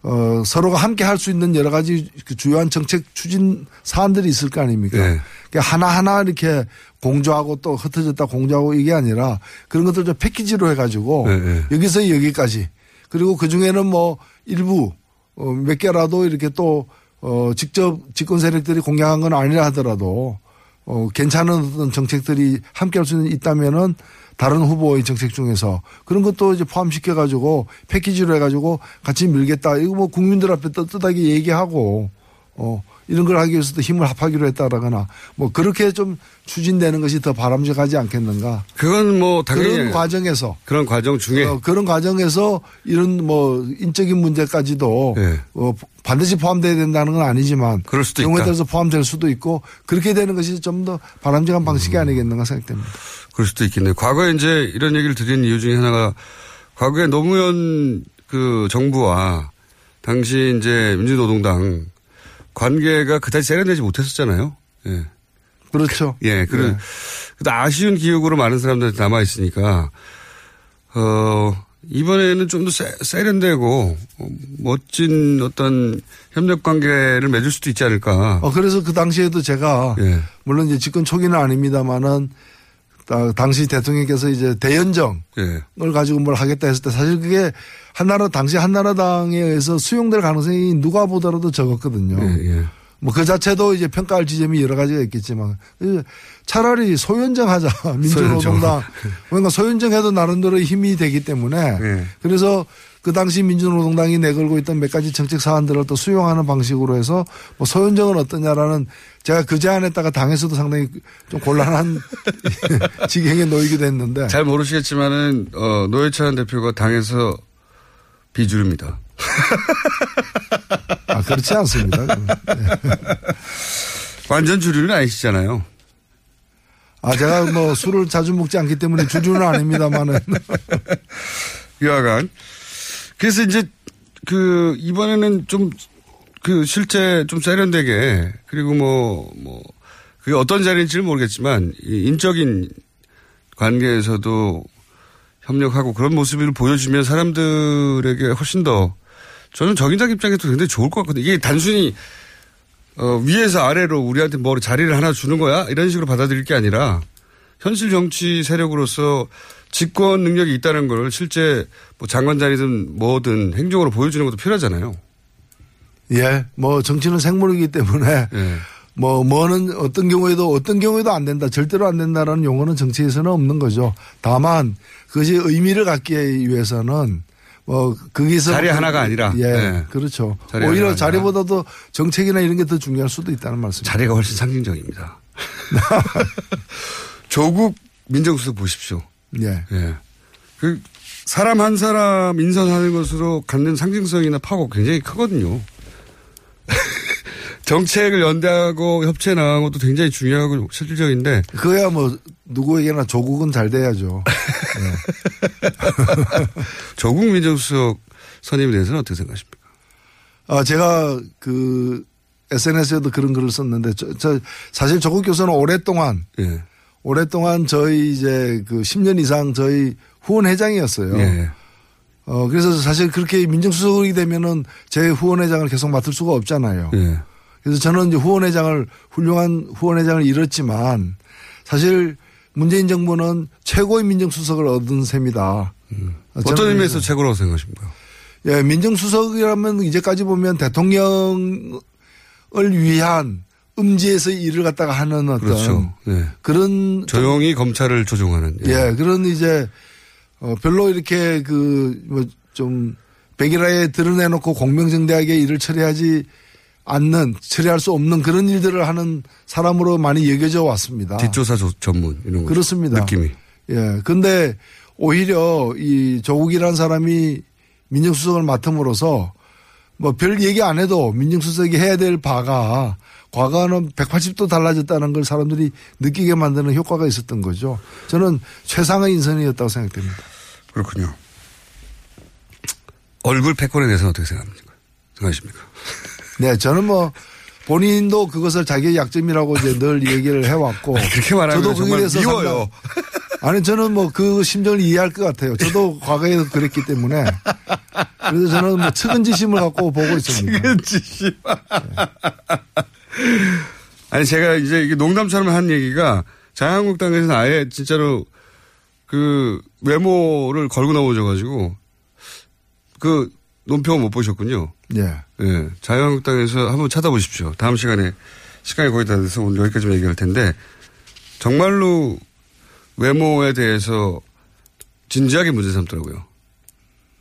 어, 서로가 함께 할 수 있는 여러 가지 그 주요한 정책 추진 사안들이 있을 거 아닙니까? 예. 그러니까 하나하나 이렇게 공조하고 또 흩어졌다 공조하고 이게 아니라 그런 것들 좀 패키지로 해가지고 예, 예. 여기서 여기까지 그리고 그 중에는 뭐 일부 어, 몇 개라도 이렇게 또 어, 직접 집권 세력들이 공약한 건 아니라 하더라도 어, 괜찮은 어떤 정책들이 함께 할 수 있다면은 다른 후보의 정책 중에서 그런 것도 이제 포함시켜 가지고 패키지로 해 가지고 같이 밀겠다. 이거 뭐 국민들 앞에 떳떳하게 얘기하고 어 이런 걸 하기 위해서도 힘을 합하기로 했다라거나 뭐 그렇게 좀 추진되는 것이 더 바람직하지 않겠는가. 그건 뭐 당연히 그런 과정에서 그런 과정 중에 어, 그런 과정에서 이런 뭐 인적인 문제까지도 네. 어, 반드시 포함돼야 된다는 건 아니지만 그럴 수도 경우에 있다. 따라서 포함될 수도 있고 그렇게 되는 것이 좀 더 바람직한 방식이 아니겠는가 생각됩니다. 그럴 수도 있겠네요. 과거에 이제 이런 얘기를 드린 이유 중에 하나가 과거에 노무현 그 정부와 당시 이제 민주노동당 관계가 그다지 세련되지 못했었잖아요. 예. 그렇죠. 예. 그래. 네. 그 아쉬운 기억으로 많은 사람들이 남아 있으니까, 어, 이번에는 좀 더 세련되고, 어, 멋진 어떤 협력 관계를 맺을 수도 있지 않을까. 어, 그래서 그 당시에도 제가 예. 물론 이제 집권 초기는 아닙니다만은 다- 당시 대통령께서 이제 대연정을 예. 가지고 뭘 하겠다 했을 때 사실 그게 한나라 당시 한나라당에 의해서 수용될 가능성이 누가 보더라도 적었거든요. 예, 뭐그 자체도 이제 평가할 지점이 여러 가지가 있겠지만 차라리 소연정 하자 민주노동당 그러니까 소연정 해도 나름대로 힘이 되기 때문에 예. 그래서 그 당시 민주노동당이 내걸고 있던 몇 가지 정책 사안들을 또 수용하는 방식으로 해서 뭐 소연정은 어떠냐라는 제가 그 제안했다가 당에서도 상당히 좀 곤란한 지경에 놓이기도 했는데 잘 모르시겠지만은, 어, 노회찬 대표가 당에서 비주류입니다. 아, 그렇지 않습니다. 완전 주류는 아니시잖아요. 아, 제가 뭐 술을 자주 먹지 않기 때문에 주주는 아닙니다만은. 여하간. 그래서 이제 그 이번에는 좀 그 실제 좀 세련되게 그리고 뭐 뭐 그게 어떤 자리인지는 모르겠지만 이 인적인 관계에서도 협력하고 그런 모습을 보여주면 사람들에게 훨씬 더 저는 적인적 입장에도 굉장히 좋을 것 같거든요. 이게 단순히 어, 위에서 아래로 우리한테 뭐 자리를 하나 주는 거야 이런 식으로 받아들일 게 아니라 현실 정치 세력으로서 집권 능력이 있다는 걸 실제 뭐 장관 자리든 뭐든 행정으로 보여주는 것도 필요하잖아요. 예, 뭐 정치는 생물이기 때문에 예. 뭐 뭐는 어떤 경우에도 어떤 경우에도 안 된다, 절대로 안 된다라는 용어는 정치에서는 없는 거죠. 다만 그것이 의미를 갖기 위해서는 뭐 거기서 자리 하나가 아니라. 예, 예. 그렇죠. 자리 오히려 자리보다도 정책이나 이런 게 더 중요할 수도 있다는 말씀입니다. 자리가 훨씬 상징적입니다. 조국 민정수석 보십시오. 예. 예. 그 사람 한 사람 인선하는 것으로 갖는 상징성이나 파고 굉장히 크거든요. 정책을 연대하고 협치해 나가는 것도 굉장히 중요하고 실질적인데 그거야 뭐 누구에게나 조국은 잘 돼야죠. 조국 민정수석 선임에 대해서는 어떻게 생각하십니까? 아, 제가 그 SNS에도 그런 글을 썼는데 저, 저 사실 조국 교수는 오랫동안 예. 오랫동안 저희 이제 그 10년 이상 저희 후원 회장이었어요. 예. 어, 그래서 사실 그렇게 민정수석이 되면은 제 후원회장을 계속 맡을 수가 없잖아요. 예. 그래서 저는 이제 후원회장을 훌륭한 후원회장을 잃었지만 사실 문재인 정부는 최고의 민정수석을 얻은 셈이다. 음. 어떤 의미에서 최고라고 생각하십니까? 예, 민정수석이라면 이제까지 보면 대통령을 위한 음지에서 일을 갖다가 하는 어떤 그렇죠. 예. 그런 조용히 검찰을 조종하는. 예, 그런 이제 어 별로 이렇게 그 뭐 좀 백일하에 드러내놓고 공명정대하게 일을 처리하지 않는 처리할 수 없는 그런 일들을 하는 사람으로 많이 여겨져 왔습니다. 뒷조사 조- 전문 이런 거. 그렇습니다. 느낌이. 예. 근데 오히려 이 조국이라는 사람이 민정수석을 맡음으로써 뭐 별 얘기 안 해도 민정수석이 해야 될 바가 과거와는 180도 달라졌다는 걸 사람들이 느끼게 만드는 효과가 있었던 거죠. 저는 최상의 인선이었다고 생각됩니다. 그렇군요. 얼굴 패권에 대해서는 어떻게 생각합니까? 생각하십니까? 네, 저는 뭐 본인도 그것을 자기의 약점이라고 이제 늘 얘기를 해왔고 그렇게 말하면 저도 거기에 대해서 미워요. 아니 저는 뭐 그 심정을 이해할 것 같아요. 저도 과거에도 그랬기 때문에 그래서 저는 뭐 측은지심을 갖고 보고 있습니다. 측은지심. 아니 제가 이제 이게 농담처럼 한 얘기가 자유한국당에서는 아예 진짜로 그 외모를 걸고 나오셔가지고 그 논평 못 보셨군요. 예. 예. 자유한국당에서 한번 찾아보십시오. 다음 시간에 시간이 거의 다 돼서 오늘 여기까지만 얘기할 텐데 정말로 외모에 대해서 진지하게 문제 삼더라고요.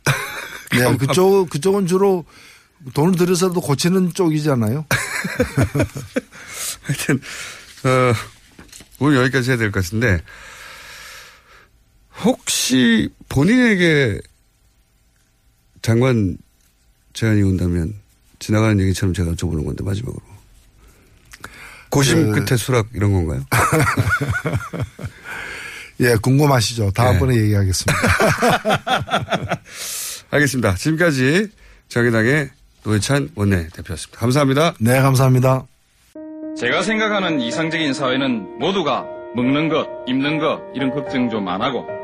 네, 그쪽, 그쪽은 주로 돈을 들여서도 고치는 쪽이잖아요. 하여튼, 어, 오늘 여기까지 해야 될 것 같은데, 혹시 본인에게 장관 제안이 온다면 지나가는 얘기처럼 제가 여쭤보는 건데, 마지막으로. 고심 그- 끝에 수락 이런 건가요? 예, 궁금하시죠? 다음번에 네. 얘기하겠습니다. 알겠습니다. 지금까지 정의당의 노회찬 원내대표였습니다. 감사합니다. 네, 감사합니다. 제가 생각하는 이상적인 사회는 모두가 먹는 것, 입는 것 이런 걱정 좀 안 하고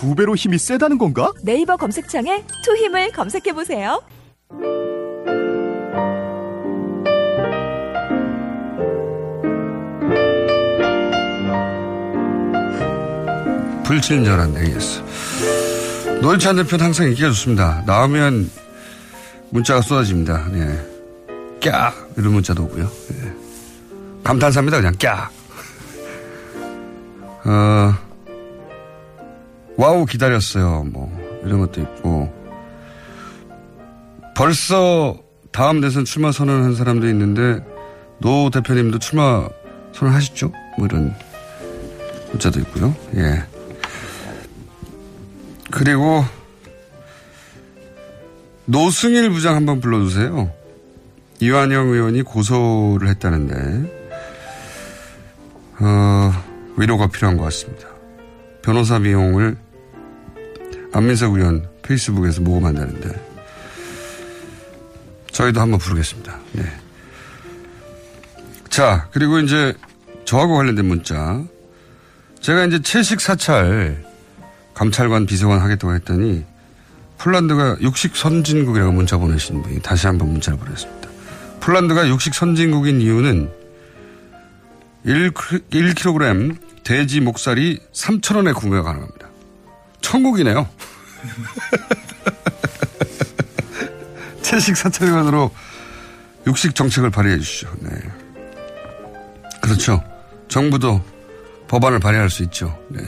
두 배로 힘이 세다는 건가? 네이버 검색창에 투 힘을 검색해 보세요. 불친절한 AS. 노회찬 대표는 항상 인기가 좋습니다. 나오면 문자가 쏟아집니다. 네. 꺄! 이런 문자도 오고요. 네. 감탄사입니다. 그냥 꺄! 어, 와우 기다렸어요. 뭐 이런 것도 있고 벌써 다음 대선 출마 선언한 사람도 있는데 노 대표님도 출마 선언하시죠? 뭐 이런 문자도 있고요. 예. 그리고 노승일 부장 한번 불러주세요. 이완영 의원이 고소를 했다는데 어, 위로가 필요한 것 같습니다. 변호사 비용을 안민석 의원 페이스북에서 모금한다는데 저희도 한번 부르겠습니다. 네. 자 그리고 이제 저하고 관련된 문자 제가 이제 채식 사찰 감찰관 비서관 하겠다고 했더니 폴란드가 육식 선진국이라고 문자 보내신 분이 다시 한번 문자를 보냈습니다. 폴란드가 육식 선진국인 이유는 1, 1kg 돼지 목살이 3,000원에 구매가 가능합니다. 천국이네요. 채식 사찰관으로 육식 정책을 발휘해 주시죠. 네. 그렇죠. 정부도 법안을 발의할 수 있죠. 네.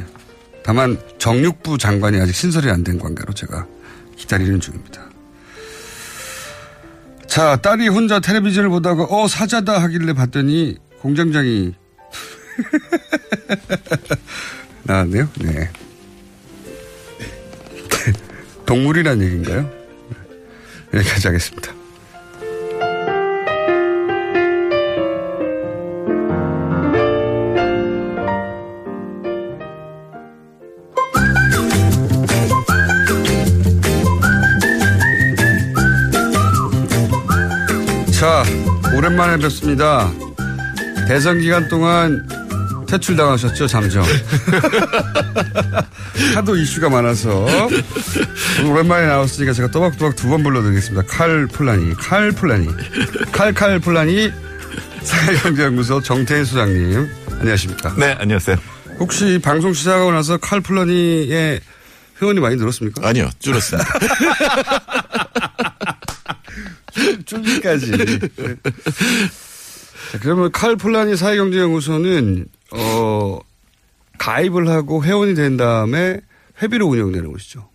다만 정육부 장관이 아직 신설이 안 된 관계로 제가 기다리는 중입니다. 자, 딸이 혼자 텔레비전을 보다가 어 사자다 하길래 봤더니 공장장이 나왔네요. 네. 동물이란 얘기인가요? 네, 여기까지 하겠습니다. 자, 오랜만에 뵙습니다. 대선 기간 동안 퇴출당하셨죠, 잠정. 하도 이슈가 많아서. 오랜만에 나왔으니까 제가 또박또박 두 번 불러드리겠습니다. 칼 폴라니, 칼 폴라니. 칼칼 폴라니 사회경제연구소 정태인 소장님. 안녕하십니까. 네, 안녕하세요. 혹시 방송 시작하고 나서 칼 폴라니의 회원이 많이 늘었습니까? 아니요, 줄었습니다. 줄기까지. 네. 자, 그러면 칼 폴라니 사회경제연구소는 어 가입을 하고 회원이 된 다음에 회비로 운영되는 곳이죠.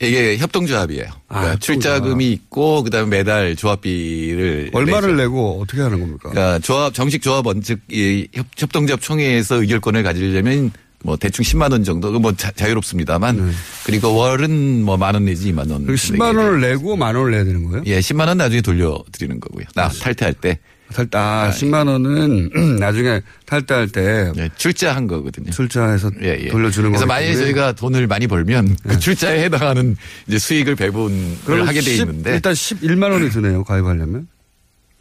이게 협동조합이에요. 그러니까 아, 출자금이 있고 그다음에 매달 조합비를 얼마를 내죠. 내고 어떻게 하는 겁니까? 그러니까 조합 정식 조합원 즉 협- 협동조합 총회에서 의결권을 가지려면 뭐 대충 10만 원 정도 뭐 자, 유롭습니다만 그리고 월은 뭐 만 원 내지 2만 원. 그 10만 원을 내고 만 원을 내야 되는 거예요? 예, 10만 원 나중에 돌려드리는 거고요. 나 탈퇴할 때. 탈퇴, 아, 10만 원은 나중에 탈퇴할 때. 예, 출자한 거거든요. 출자해서 예, 예. 돌려주는 그래서 거기 만약에. 저희가 돈을 많이 벌면 그 출자에 해당하는 이제 수익을 배분을 그럼 하게 돼10 있는데. 일단 11만 원이 드네요, 가입하려면.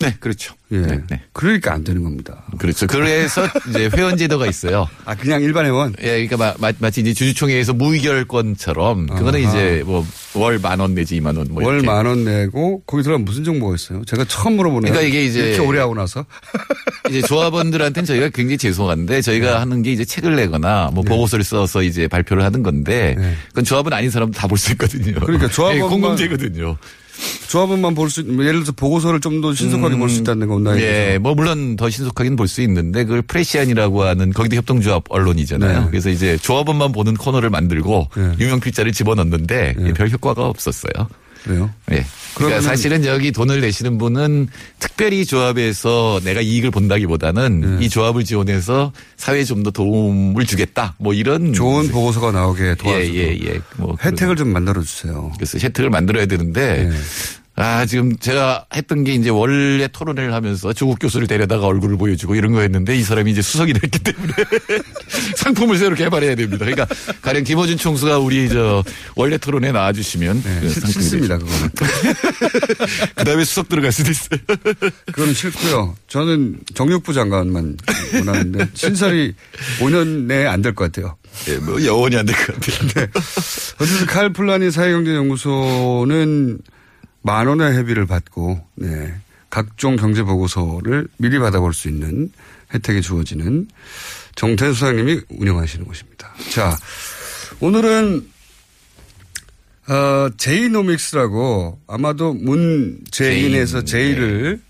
네, 그렇죠. 예. 네, 네. 그러니까 안 되는 겁니다. 그렇죠. 그래서 이제 회원 제도가 있어요. 아, 그냥 일반 회원? 예, 그러니까 마, 마, 마치 이제 주주총회에서 무의결권처럼 그거는 아하. 이제 뭐 월 만 원 내지 2만 원 뭐월 이렇게. 만원 내고 거기 들어가면 무슨 정보가 있어요? 제가 처음 물어보네요. 그러니까 이게 이제 이렇게 오래 하고 나서. 이제 조합원들한테는 저희가 굉장히 죄송한데 저희가 네. 하는 게 이제 책을 내거나 뭐 보고서를 써서 이제 발표를 하는 건데 그건 조합원 아닌 사람도 다 볼 수 있거든요. 네. 그러니까 예, 공공재거든요. 조합원만 볼 수, 뭐 예를 들어서 보고서를 좀 더 신속하게 볼수 있다는 거 온다는 예, 뭐 물론 더 신속하긴 볼 수 있는데 그걸 프레시안이라고 하는 거기도 협동조합 언론이잖아요. 네. 그래서 이제 조합원만 보는 코너를 만들고 유명 필자를 집어넣는데 별 효과가 없었어요. 그래요? 예. 그러니까 사실은 여기 돈을 내시는 분은 특별히 조합에서 내가 이익을 본다기보다는 네. 이 조합을 지원해서 사회에 좀 더 도움을 주겠다. 뭐 이런 좋은 보고서가 나오게 도와주고. 예, 예, 예. 뭐 혜택을 좀 만들어 주세요. 그래서 혜택을 만들어야 되는데 네. 아, 지금 제가 했던 게 이제 원래 토론회를 하면서 조국 교수를 데려다가 얼굴을 보여주고 이런 거 했는데 이 사람이 이제 수석이 됐기 때문에 상품을 새로 개발해야 됩니다. 그러니까 가령 김호준 총수가 우리 저 원래 토론회 나와주시면 그 싫- 상품이 싫습니다. 그거는. 그 다음에 수석 들어갈 수도 있어요. 그거는 싫고요. 저는 정육부 장관만 원하는데 신설이 5년 내에 안 될 것 같아요. 예, 뭐 영원히 안 될 것 같아요. 어쨌든 칼 플라니 사회경제연구소는 만 원의 회비를 받고 네, 각종 경제 보고서를 미리 받아볼 수 있는 혜택이 주어지는 정태인 소장님이 운영하시는 곳입니다. 자, 오늘은 어, J-nomics라고 아마도 문재인에서 J를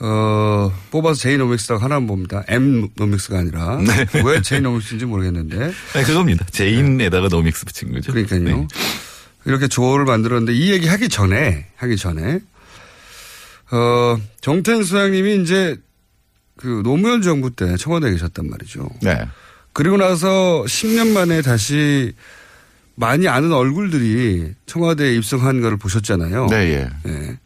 어, 뽑아서 J-nomics라고 하나 봅니다. M-nomics가 아니라. 왜 J-nomics인지 모르겠는데. 네, 그겁니다. 재인에다가 nomics 붙인 거죠. 그러니까요. 네. 이렇게 조어를 만들었는데 이 얘기 하기 전에, 하기 전에, 어, 정태현 소장님이 이제 그 노무현 정부 때 청와대에 계셨단 말이죠. 네. 그리고 나서 10년 만에 다시 많이 아는 얼굴들이 청와대에 입성한 걸 보셨잖아요. 네, 예. 예.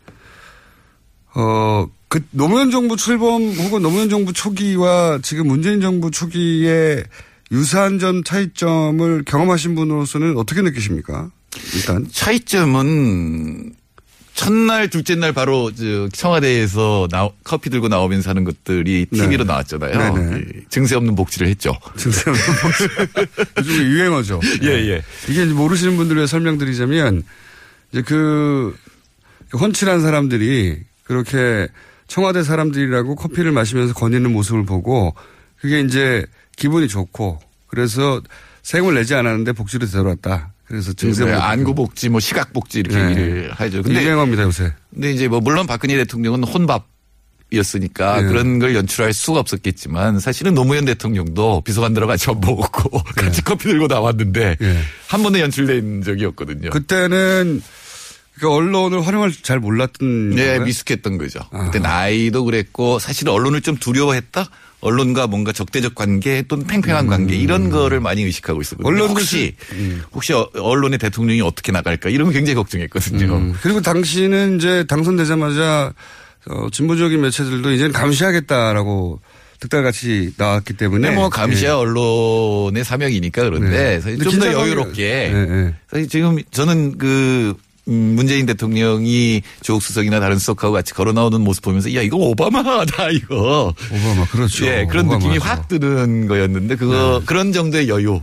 어, 그 노무현 정부 출범 혹은 노무현 정부 초기와 지금 문재인 정부 초기에 유사한 점 차이점을 경험하신 분으로서는 어떻게 느끼십니까? 일단 차이점은 첫날 둘째 날 바로 저 청와대에서 나, 커피 들고 나오면서 하는 것들이 TV로 나왔잖아요. 네네. 예, 증세 없는 복지를 했죠. 증세 없는 복지. 요즘 유행어죠. 예, 예. 이게 이제 모르시는 분들을 위해 설명드리자면 이제 그 헌칠한 사람들이 그렇게 청와대 사람들이라고 커피를 마시면서 거니는 모습을 보고 그게 이제 기분이 좋고 그래서 세금을 내지 않았는데 복지를 되돌았다. 그래서 증세 네, 못 안구복지, 뭐 시각복지 이렇게 네. 얘기를 하죠. 근데 유행어입니다 요새. 근데 이제 뭐 물론 박근혜 대통령은 혼밥 이었으니까 네. 그런 걸 연출할 수가 없었겠지만 사실은 노무현 대통령도 비서관들과 같이 밥 먹었고 네. 같이 커피 들고 나왔는데 한 번도 연출된 적이 없거든요. 그때는 그 언론을 활용할 줄 잘 몰랐던 네, 건가요? 미숙했던 거죠. 그때 나이도 그랬고 사실 언론을 좀 두려워했다. 언론과 뭔가 적대적 관계 또는 팽팽한 관계 이런 거를 많이 의식하고 있었거든요. 음. 언론도 혹시 음. 혹시 어- 언론의 대통령이 어떻게 나갈까 이런 거 굉장히 걱정했거든요. 음. 그리고 당시는 이제 당선되자마자 어, 진보적인 매체들도 이제는 감시하겠다라고 득달같이 나왔기 때문에. 근데 뭐 감시야 예. 언론의 사명이니까 그런데 네. 사실 근데 좀더 기자관이- 여유롭게 네, 네. 사실 지금 저는 그 음, 문재인 대통령이 조국 수석이나 다른 수석하고 같이 걸어 나오는 모습 보면서 야 이거 오바마다 이거 오바마 그렇죠. 예 그런 오바마죠. 느낌이 확 드는 거였는데 그거 그런 정도의 여유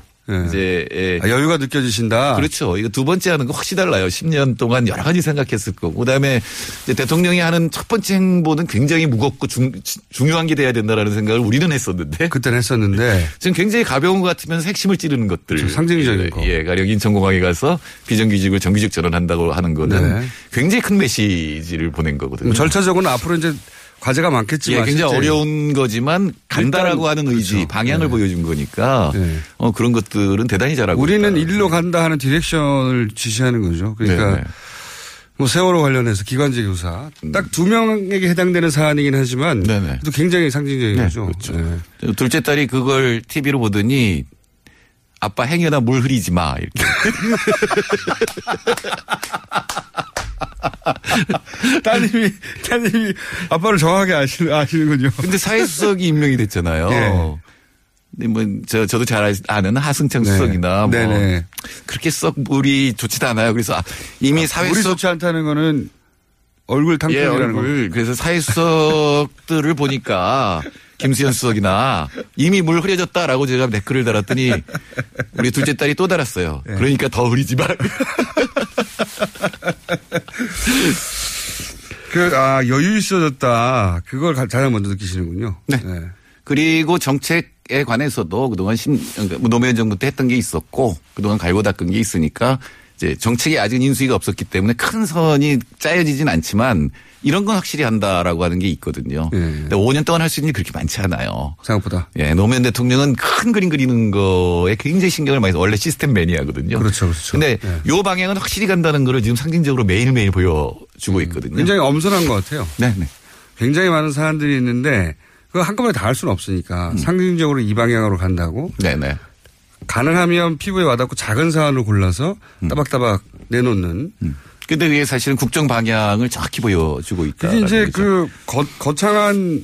이제 예. 아, 여유가 느껴지신다. 그렇죠. 이거 두 번째 하는 거 확실히 달라요. 10년 동안 여러 가지 생각했을 거고. 그다음에 대통령이 하는 첫 번째 행보는 굉장히 무겁고 중, 중요한 게 돼야 된다라는 생각을 우리는 했었는데. 그때는 했었는데. 지금 굉장히 가벼운 것 같으면서 핵심을 찌르는 것들. 상징적인 거. 예, 가령 인천공항에 가서 비정규직을 정규직 전환한다고 하는 거는 네. 굉장히 큰 메시지를 보낸 거거든요. 뭐 절차적으로는 앞으로 이제 과제가 예, 많겠지만. 굉장히 실제 어려운 거지만 간다라고 하는 의지, 그렇죠. 방향을 보여준 거니까 어, 그런 것들은 대단히 잘하고 우리는 있다. 일로 간다 하는 디렉션을 지시하는 거죠. 그러니까 네, 네. 뭐 세월호 관련해서 기관지 교사 음. 딱두 명에게 해당되는 사안이긴 하지만 또 굉장히 상징적인 네, 거죠. 그렇죠. 네. 둘째 딸이 그걸 TV로 보더니 아빠 행여나 물 흐리지 마 이렇게. 따님이 따님이 아빠를 정확하게 아시, 아시는군요. 근데 사회수석이 임명이 됐잖아요. 예. 근데 뭐, 저, 저도 잘 아는 하승창 네. 수석이나 뭐. 네네. 그렇게 썩 물이 좋지도 않아요. 그래서 아, 이미 물이 사회수석. 좋지 않다는 거는 얼굴 예, 탕평이라는 거. 얼굴. 그래서 사회수석들을 보니까 김수현 수석이나 이미 물 흐려졌다라고 제가 댓글을 달았더니 우리 둘째 딸이 또 달았어요. 예. 그러니까 더 흐리지 마. 그, 아, 여유 있어졌다. 그걸 가- 가장 먼저 느끼시는군요. 네. 그리고 정책에 관해서도 그동안 심, 그러니까 뭐 노무현 정부 때 했던 게 있었고 그동안 갈고 닦은 게 있으니까 이제 정책이 아직 인수위가 없었기 때문에 큰 선이 짜여지진 않지만 이런 건 확실히 한다라고 하는 게 있거든요. 근데 5년 동안 할 수 있는 게 그렇게 많지 않아요. 생각보다. 예, 노무현 대통령은 큰 그림 그리는 거에 굉장히 신경을 많이 써. 원래 시스템 매니아거든요. 그렇죠, 그렇죠. 근데 요 방향은 확실히 간다는 거를 지금 상징적으로 매일매일 보여주고 있거든요. 굉장히 엄선한 것 같아요. 네, 네. 굉장히 많은 사안들이 있는데 그거 한꺼번에 다 할 수는 없으니까 음. 상징적으로 이 방향으로 간다고 네, 네. 가능하면 피부에 와닿고 작은 사안을 골라서 음. 따박따박 내놓는 근데 그게 사실은 국정 방향을 정확히 보여주고 있다. 그게 이제 그 거, 거창한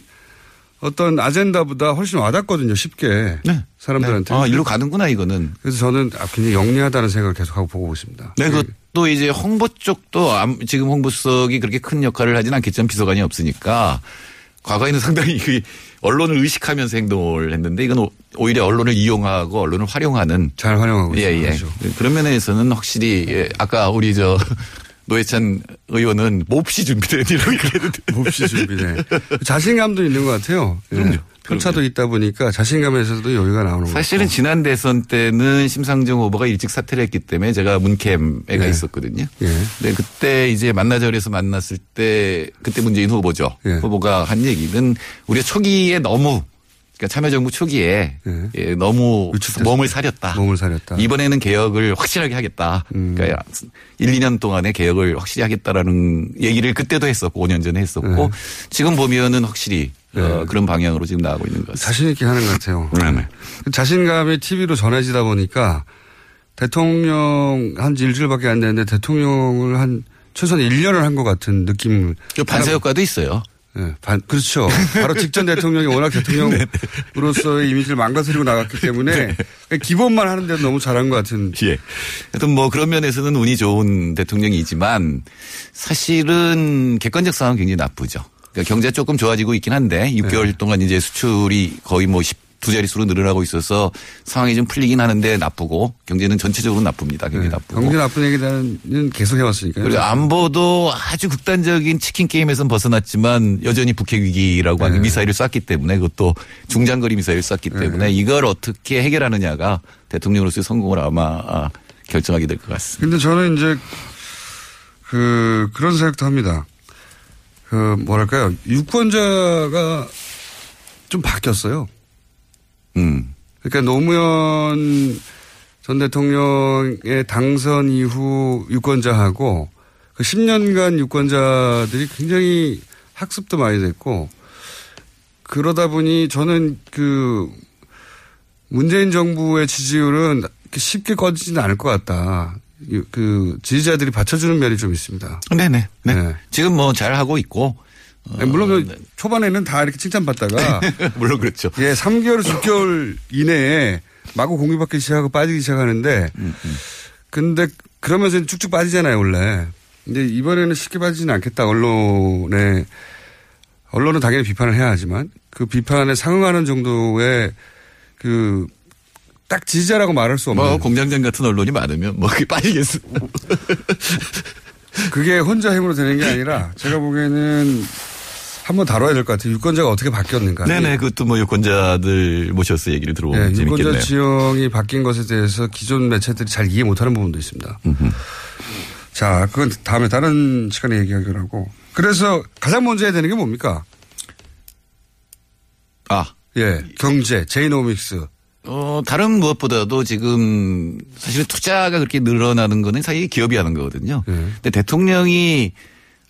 어떤 아젠다보다 훨씬 와닿거든요. 쉽게 사람들한테. 아, 일로 가는구나 이거는. 그래서 저는 아, 굉장히 영리하다는 생각을 계속하고 보고 있습니다. 네, 그것도 이제 홍보 쪽도 암- 지금 홍보수석이 그렇게 큰 역할을 하진 않겠지만 비서관이 없으니까 과거에는 상당히 그 언론을 의식하면서 행동을 했는데 이건 오- 오히려 언론을 이용하고 언론을 활용하는 잘 활용하고 예, 있어요. 예. 그렇죠. 그런 면에서는 확실히 예, 아까 우리 저 노회찬 의원은 몹시 준비된 이라고 얘기했는데 몹시 준비돼. 자신감도 있는 것 같아요. 그럼요. 표차도 있다 보니까 자신감에서도 여유가 나오는 거죠. 사실은 지난 대선 때는 심상정 후보가 일찍 사퇴를 했기 때문에 제가 문캠에 가 예. 있었거든요. 예. 근데 그때 이제 만나자리에서 만났을 때 그때 문재인 후보죠. 예. 후보가 한 얘기는 우리가 초기에 너무 그러니까 참여정부 초기에 예, 너무 몸을 사렸다. 몸을 사렸다. 이번에는 개혁을 확실하게 하겠다. 음. 그러니까 1, 2년 동안의 개혁을 확실히 하겠다라는 얘기를 그때도 했었고 5년 전에 했었고 지금 보면은 확실히 어, 그런 방향으로 지금 나가고 있는 것 같습니다. 자신 있게 하는 것 같아요. 네. 그 자신감이 TV로 전해지다 보니까 대통령 한 일주일밖에 안 됐는데 대통령을 한 최소한 1년을 한 것 같은 느낌. 그 반사 효과도 있어요. 네, 반, 그렇죠. 바로 직전 대통령이 워낙 대통령으로서의 이미지를 망가뜨리고 나갔기 때문에 기본만 하는데도 너무 잘한 것 같은. 예. 하여튼 뭐 그런 면에서는 운이 좋은 대통령이지만 사실은 객관적 상황은 굉장히 나쁘죠. 그러니까 경제 조금 좋아지고 있긴 한데 6개월 동안 이제 수출이 거의 뭐 10, 두 자릿수로 늘어나고 있어서 상황이 좀 풀리긴 하는데 나쁘고 경제는 전체적으로 나쁩니다. 굉장히 나쁘고. 경제 나쁜 얘기는 계속 해왔으니까요. 그리고 안보도 아주 극단적인 치킨 게임에선 벗어났지만 여전히 북핵 위기라고 하는 미사일을 쐈기 때문에 그것도 중장거리 미사일을 쐈기 때문에 이걸 어떻게 해결하느냐가 대통령으로서의 성공을 아마 아, 결정하게 될 것 같습니다. 근데 저는 이제 그 그런 생각도 합니다. 그 뭐랄까요 유권자가 좀 바뀌었어요. 음. 그러니까 노무현 전 대통령의 당선 이후 유권자하고 그 10년간 유권자들이 굉장히 학습도 많이 됐고 그러다 보니 저는 그 문재인 정부의 지지율은 쉽게 꺼지지는 않을 것 같다. 유- 그 지지자들이 받쳐주는 면이 좀 있습니다. 네네. 네. 지금 뭐 잘 하고 있고. 네, 물론 그 초반에는 다 이렇게 칭찬받다가 물론 그렇죠. 예, 3개월, 6개월 이내에 마구 공유받기 시작하고 빠지기 시작하는데 근데 그러면서 쭉쭉 빠지잖아요, 원래. 근데 이번에는 쉽게 빠지지는 않겠다. 언론에 언론은 당연히 비판을 해야 하지만 그 비판에 상응하는 정도의 그 딱 지지자라고 말할 수 없는 뭐 공장장 같은 언론이 많으면 뭐 그게 빠지겠어. 그게 혼자 힘으로 되는 게 아니라 제가 보기에는 한번 다뤄야 될 것 같아요. 유권자가 어떻게 바뀌었는가. 네네. 그것도 뭐 유권자들 모셔서 얘기를 들어보면 예, 유권자 재밌겠네요. 지형이 바뀐 것에 대해서 기존 매체들이 잘 이해 못하는 부분도 있습니다. 자, 그건 다음에 다른 시간에 얘기하기로 하고. 그래서 가장 먼저 해야 되는 게 뭡니까? 아. 예, 경제, 제이노믹스. 어, 다른 무엇보다도 지금 사실 투자가 그렇게 늘어나는 거는 사실 기업이 하는 거거든요. 근데 대통령이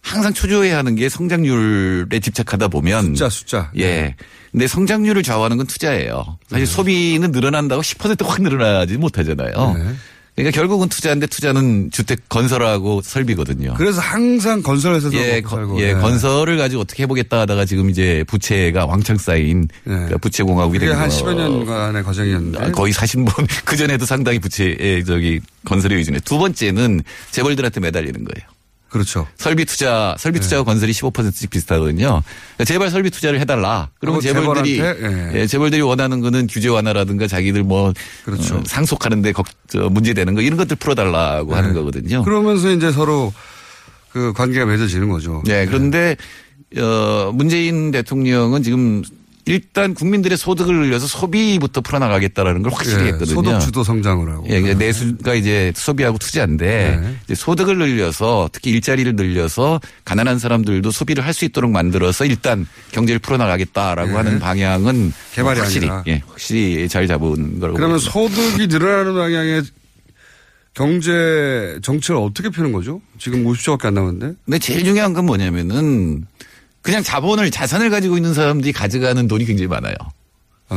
항상 초조해 하는 게 성장률에 집착하다 보면. 숫자, 숫자. 예. 근데 성장률을 좌우하는 건 투자예요. 사실 소비는 늘어난다고 10%확 늘어나지 못하잖아요. 그러니까 결국은 투자인데 투자는 주택 건설하고 설비거든요. 그래서 항상 건설회사에서 예, 거-. 예, 예. 건설을 가지고 어떻게 해보겠다 하다가 지금 이제 부채가 왕창 쌓인 그러니까 부채 공화국이 된한 거. 10여 년간의 과정이었는데. 아, 거의 40번 그 전에도 상당히 부채에 저기 건설에 의존해. 두 번째는 재벌들한테 매달리는 거예요. 그렇죠. 설비 투자, 설비 투자와 건설이 15%씩 비슷하거든요. 그러니까 제발 설비 투자를 해달라. 그러면 재벌들이 재벌한테? 예. 예, 재벌들이 원하는 거는 규제 완화라든가 자기들 뭐 그렇죠. 어, 상속하는데 걱, 저, 문제되는 거 이런 것들 풀어달라고 하는 거거든요. 그러면서 이제 서로 그 관계가 맺어지는 거죠. 네, 그런데 어, 문재인 대통령은 지금 일단 국민들의 소득을 늘려서 소비부터 풀어나가겠다라는 걸 확실히 예, 했거든요. 소득 주도 성장을 하고. 예, 그러니까 내수가 이제 소비하고 투자인데 네. 이제 소득을 늘려서 특히 일자리를 늘려서 가난한 사람들도 소비를 할 수 있도록 만들어서 일단 경제를 풀어나가겠다라고 네. 하는 방향은 개발이 확실히 아니라. 예, 확실히 잘 잡은 거라고. 그러면 봅니다. 소득이 늘어나는 방향의 경제 정책을 어떻게 펴는 거죠? 지금 50조밖에 안 남았는데. 근데 제일 중요한 건 뭐냐면은 그냥 자본을 자산을 가지고 있는 사람들이 가져가는 돈이 굉장히 많아요.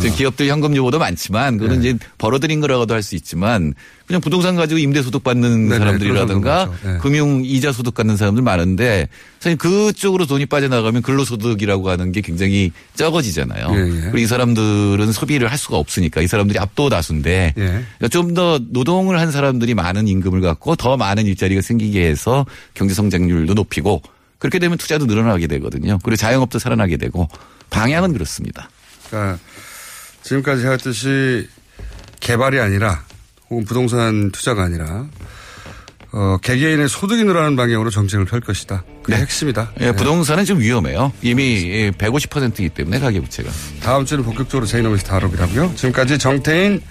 지금 기업들 현금 유보도 많지만 그건 네. 이제 벌어들인 거라고도 할 수 있지만 그냥 부동산 가지고 임대 소득 받는 네네, 사람들이라든가 그런 사람도 많죠. 네. 금융 이자 소득 받는 사람들 많은데 사실 그쪽으로 돈이 빠져나가면 근로소득이라고 하는 게 굉장히 적어지잖아요. 예, 예. 그리고 이 사람들은 소비를 할 수가 없으니까 이 사람들이 압도 다수인데 예. 그러니까 좀더 노동을 한 사람들이 많은 임금을 갖고 더 많은 일자리가 생기게 해서 경제 성장률도 높이고 그렇게 되면 투자도 늘어나게 되거든요. 그리고 자영업도 살아나게 되고 방향은 그렇습니다. 그러니까 지금까지 해왔듯이 개발이 아니라 혹은 부동산 투자가 아니라 어, 개개인의 소득이 늘어나는 방향으로 정책을 펼 것이다. 그게 핵심이다. 예, 부동산은 좀 위험해요. 이미 150%이기 때문에 가계부채가. 다음 주는 본격적으로 제이노미스 다뤄보라고요. 지금까지 정태인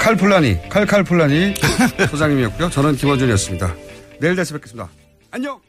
칼플라니, 칼칼플라니 소장님이었고요. 저는 김원준이었습니다. 내일 다시 뵙겠습니다. 안녕!